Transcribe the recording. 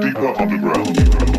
deeper underground.